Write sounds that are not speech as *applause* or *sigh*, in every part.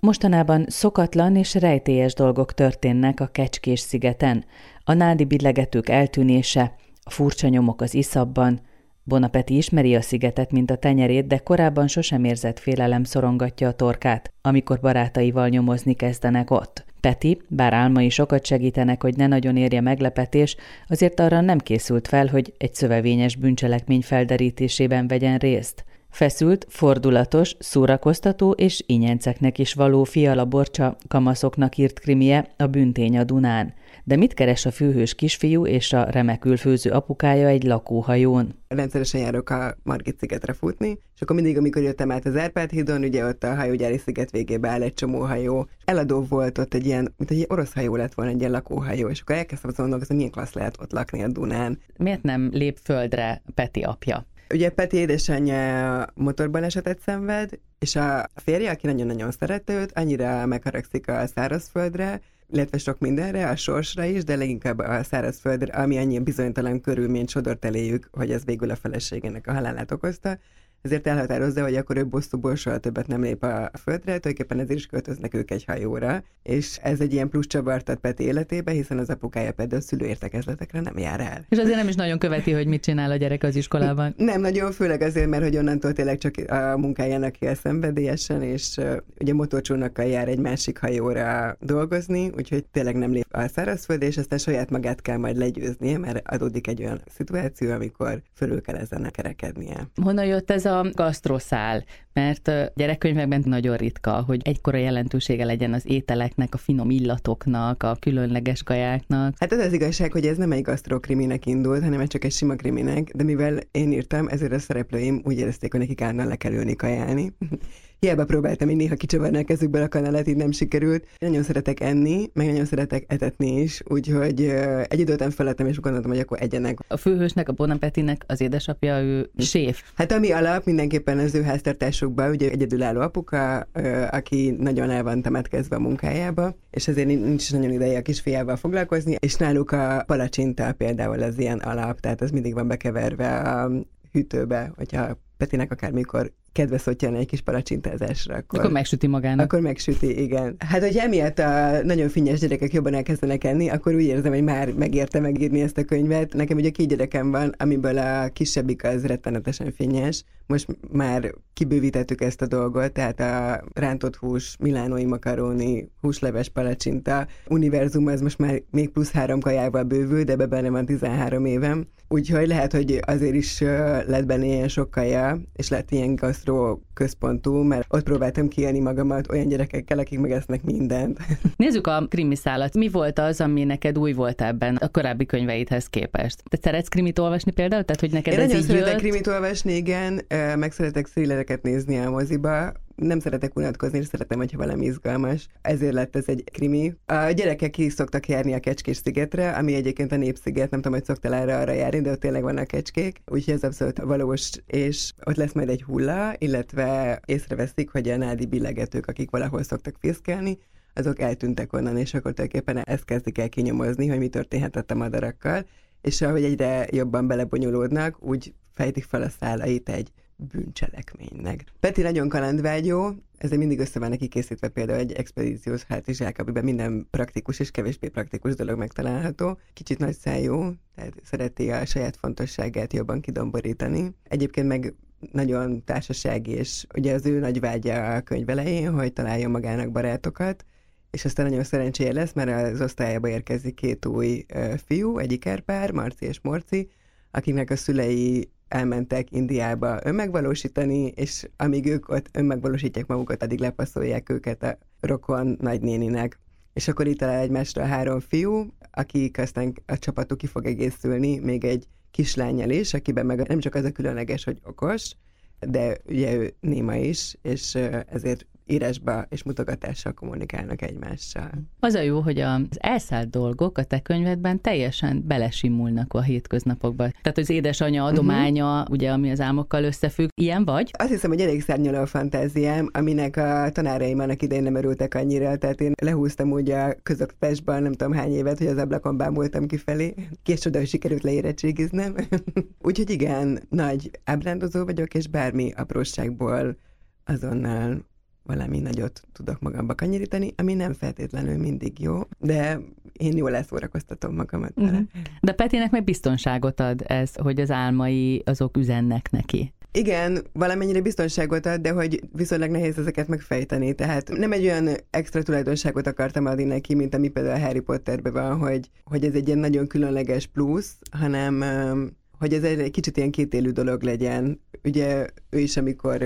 Mostanában szokatlan és rejtélyes dolgok történnek a Kecskés szigeten. A nádi billegetők eltűnése, a furcsa nyomok az iszabban. Bonapeti ismeri a szigetet, mint a tenyerét, de korábban sosem érzett félelem szorongatja a torkát, amikor barátaival nyomozni kezdenek ott. Peti, bár álmai sokat segítenek, hogy ne nagyon érje meglepetés, azért arra nem készült fel, hogy egy szövevényes bűncselekmény felderítésében vegyen részt. Feszült, fordulatos, szórakoztató és ínyenceknek is való fialaborcsa kamaszoknak írt krimie a büntény a Dunán. De mit keres a főhős kisfiú és a remekül főző apukája egy lakóhajón? Rendszeresen járok a Margit szigetre futni, és akkor mindig, amikor jöttem át az Árpád hídon, ugye ott a hajógyári sziget végébe áll egy csomó hajó. Eladó volt ott egy ilyen, mint egy orosz hajó lett volna, egy ilyen lakóhajó, és akkor elkezdtem azon gondolkozni, milyen klassz lehet ott lakni a Dunán. Miért nem lép földre Peti apja? Ugye Peti édesanyja motorban esetet szenved, és a férje, aki nagyon-nagyon szerette őt, annyira megharagszik a szárazföldre, illetve sok mindenre, a sorsra is, de leginkább a szárazföldre, ami annyi bizonytalan körülményt sodort eléjük, hogy ez végül a feleségének a halálát okozta, ezért elhatározza, hogy akkor ő bosszúból soha többet nem lép a földre, tulajdonképpen ezért is költöznek ők egy hajóra, és ez egy ilyen plusz csavart ad Peti életébe, hiszen az apukája például szülőértekezletekre nem jár el. És azért nem is nagyon követi, hogy mit csinál a gyerek az iskolában. Nem nagyon, főleg azért, mert hogy onnantól tényleg csak a munkájának kell szenvedélyesen, és uh, ugye motorcsónakkal jár egy másik hajóra dolgozni, úgyhogy tényleg nem lép a szárazföld, és aztán saját magát kell majd legyőznie, mert adódik egy olyan szituáció, amikor fölül kell ezen kerekednie. Honnan jött ez a gasztroszál, mert gyerekkönyvekben nagyon ritka, hogy egykora jelentősége legyen az ételeknek, a finom illatoknak, a különleges kajáknak. Hát az az igazság, hogy ez nem egy gasztrokriminek indult, hanem csak egy sima kriminek, de mivel én írtam, ezért a szereplőim úgy érezték, hogy nekik állna le kell ülni kajálni. Hiába próbáltam én néha kicsavarni a kezükből a kanalat, így nem sikerült. Nagyon szeretek enni, meg nagyon szeretek etetni is, úgyhogy egy idő után felettem, és gondoltam, hogy akkor egyenek. A főhősnek, a Bonapetinek az édesapja, ő séf. Hát ami alap mindenképpen az ő háztartásukban, ugye egyedülálló apuka, aki nagyon el van temetkezve a munkájába, és ezért nincs nagyon ideje a kisfiával foglalkozni, és náluk a palacsinta például az ilyen alap, tehát az mindig van bekeverve a hűtőbe, hogyha Petinek akármikor kedves jön egy kis palacsintázásra. Akkor, akkor megsüti magának. Akkor megsüti, igen. Hát, hogy emiatt a nagyon finnyes gyerekek jobban elkezdenek enni, akkor úgy érzem, hogy már megérte megírni ezt a könyvet. Nekem ugye két gyerekem van, amiből a kisebbik az rettenetesen finnyes. Most már kibővítettük ezt a dolgot, tehát a rántott hús, milánói makaróni, húsleves palacsinta, univerzum, ez most már még plusz három kajával bővül, de benne van 13 évem. Úgyhogy lehet, hogy azért is lett benne ilyen sok kaja, és lett ilyen gasztró központú, mert ott próbáltam kiélni magamat olyan gyerekekkel, akik megesznek mindent. *laughs* Nézzük a krimiszálat. Mi volt az, ami neked új volt ebben a korábbi könyveidhez képest? Te szeretsz krimit olvasni például? Tehát, hogy neked Én ez nagyon így szeretek jött? krimit olvasni, igen, meg szeretek thrillereket nézni a moziba, nem szeretek unatkozni, és szeretem, hogyha valami izgalmas. Ezért lett ez egy krimi. A gyerekek ki szoktak járni a Kecskés szigetre, ami egyébként a Népsziget, nem tudom, hogy szoktál erre arra járni, de ott tényleg vannak kecskék, úgyhogy ez abszolút valós, és ott lesz majd egy hulla, illetve észreveszik, hogy a nádi billegetők, akik valahol szoktak fészkelni, azok eltűntek onnan, és akkor tulajdonképpen ezt kezdik el kinyomozni, hogy mi történhetett a madarakkal, és ahogy egyre jobban belebonyolódnak, úgy fejtik fel a szálait egy bűncselekménynek. Peti nagyon kalandvágyó, ezzel mindig össze van neki készítve például egy expedíciós hátizsák, amiben minden praktikus és kevésbé praktikus dolog megtalálható. Kicsit nagy szájú, tehát szereti a saját fontosságát jobban kidomborítani. Egyébként meg nagyon társasági, és ugye az ő nagy vágya a könyv elején, hogy találjon magának barátokat, és aztán nagyon szerencséje lesz, mert az osztályába érkezik két új fiú, egy ikerpár, Marci és Morci, akiknek a szülei elmentek Indiába önmegvalósítani, és amíg ők ott önmegvalósítják magukat, addig lepaszolják őket a rokon nagynéninek. És akkor itt talál egymásra a három fiú, akik aztán a csapatuk ki fog egészülni, még egy kislányjal is, akiben meg nem csak az a különleges, hogy okos, de ugye ő néma is, és ezért írásba és mutogatással kommunikálnak egymással. Az a jó, hogy az elszállt dolgok a te könyvedben teljesen belesimulnak a hétköznapokba. Tehát az édesanyja adománya, uh-huh. ugye, ami az álmokkal összefügg. Ilyen vagy? Azt hiszem, hogy elég szárnyaló a fantáziám, aminek a tanáraim annak idején nem örültek annyira, tehát én lehúztam úgy a közoktatásban nem tudom hány évet, hogy az ablakon bámultam kifelé. Később, hogy sikerült leérettségiznem. *laughs* Úgyhogy igen, nagy ábrándozó vagyok, és bármi apróságból azonnal valami nagyot tudok magamba kanyarítani, ami nem feltétlenül mindig jó, de én jól leszórakoztatom magamat Uh-huh. De Petinek meg biztonságot ad ez, hogy az álmai azok üzennek neki. Igen, valamennyire biztonságot ad, de hogy viszonylag nehéz ezeket megfejteni. Tehát nem egy olyan extra tulajdonságot akartam adni neki, mint ami például a Harry Potterben van, hogy, hogy ez egy ilyen nagyon különleges plusz, hanem hogy ez egy kicsit ilyen kétélű dolog legyen. Ugye ő is, amikor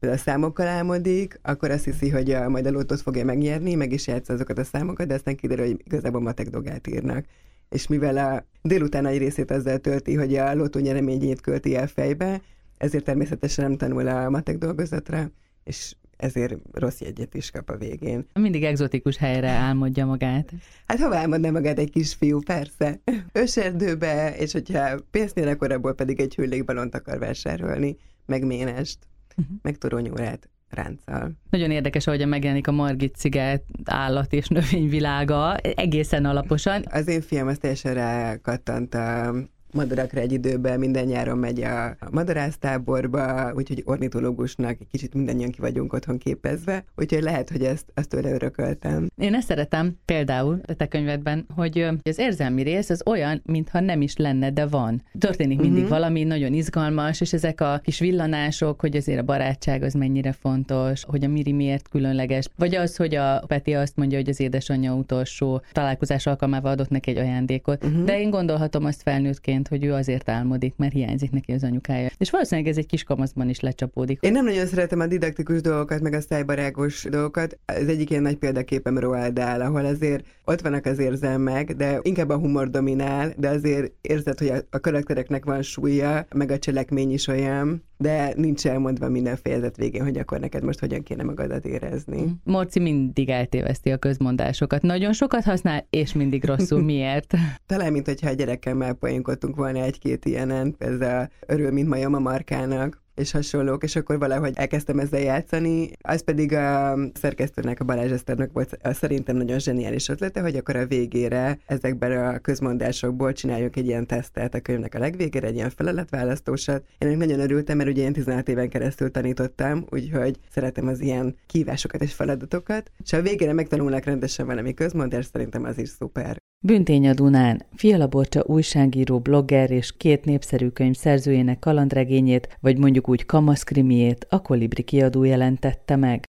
például a számokkal álmodik, akkor azt hiszi, hogy a, majd a lótot fogja megnyerni, meg is játsza azokat a számokat, de aztán kiderül, hogy igazából matek dogát írnak. És mivel a délután egy részét azzal tölti, hogy a lotó nyereményét költi el fejbe, ezért természetesen nem tanul a matek dolgozatra, és ezért rossz jegyet is kap a végén. Mindig egzotikus helyre álmodja magát. Hát hova álmodna magát egy kisfiú, persze. Őserdőbe, és hogyha pénzt nyer, akkor abból pedig egy hüllékbalont akar vásárolni, meg ménest, uh-huh. meg toronyórát ránccal. Nagyon érdekes, ahogyan megjelenik a Margit sziget állat és növényvilága, egészen alaposan. Az én fiam az teljesen rákattant a madarakra egy időben, minden nyáron megy a madarásztáborba, úgyhogy ornitológusnak egy kicsit mindannyian ki vagyunk otthon képezve, úgyhogy lehet, hogy ezt, ezt tőle örököltem. Én ezt szeretem például a te könyvedben, hogy az érzelmi rész az olyan, mintha nem is lenne, de van. Történik mindig uh-huh. valami nagyon izgalmas, és ezek a kis villanások, hogy azért a barátság az mennyire fontos, hogy a Miri miért különleges, vagy az, hogy a Peti azt mondja, hogy az édesanyja utolsó találkozás alkalmával adott neki egy ajándékot. Uh-huh. De én gondolhatom azt felnőttként, egyébként, hogy ő azért álmodik, mert hiányzik neki az anyukája. És valószínűleg ez egy kis kamaszban is lecsapódik. Én nem nagyon szeretem a didaktikus dolgokat, meg a szájbarágos dolgokat. Ez egyik ilyen nagy példaképem Roald Dahl, ahol azért ott vannak az érzelmek, de inkább a humor dominál, de azért érzed, hogy a, a karaktereknek van súlya, meg a cselekmény is olyan, de nincs elmondva minden fejezet végén, hogy akkor neked most hogyan kéne magadat érezni. Morci mindig eltéveszti a közmondásokat. Nagyon sokat használ, és mindig rosszul. *laughs* Miért? Talán, mint hogyha a gyerekemmel poénkodtunk volna egy-két ilyenen, ez a örül, mint majom a markának és hasonlók, és akkor valahogy elkezdtem ezzel játszani. Az pedig a szerkesztőnek, a Balázs Eszternek volt szerintem nagyon zseniális ötlete, hogy akkor a végére ezekben a közmondásokból csináljuk egy ilyen tesztet a könyvnek a legvégére, egy ilyen feleletválasztósat. Én nagyon örültem, mert ugye én 16 éven keresztül tanítottam, úgyhogy szeretem az ilyen kívásokat és feladatokat, és a végére megtanulnak rendesen valami közmondás, szerintem az is szuper. Büntény a Dunán, Fiala Borcsa újságíró, blogger és két népszerű könyv szerzőjének kalandregényét, vagy mondjuk úgy kamaszkrimiét a Kolibri kiadó jelentette meg.